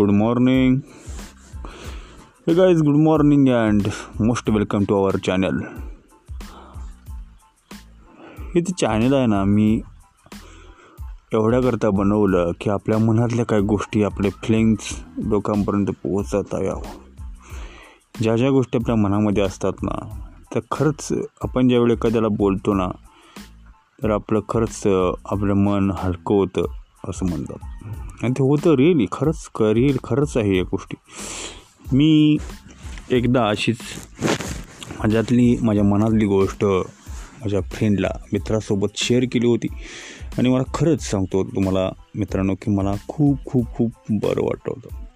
Good morning hey guys good morning and most welcome to our channel हे ते channel आहे ना मी एवढ्याकरता बनवलं की आपल्या मनातल्या काही गोष्टी आपले फिलिंग्स लोकांपर्यंत पोहोचवता यावं ज्या ज्या गोष्टी आपल्या मनामध्ये असतात ना तर खरंच आपण ज्यावेळी एखाद्याला बोलतो ना तर आपलं खरंच आपलं मन हलकं होतं. असं म्हणतात. आणि ते होतं रिअली खरंच क रिअल खरंच आहे या गोष्टी. मी एकदा अशीच माझ्यातली माझ्या मनातली गोष्ट माझ्या फ्रेंडला मित्रासोबत शेअर केली होती. आणि मला खरंच सांगतो तुम्हाला मित्रांनो की मला खूप खूप खूप बरं वाटतं होतं.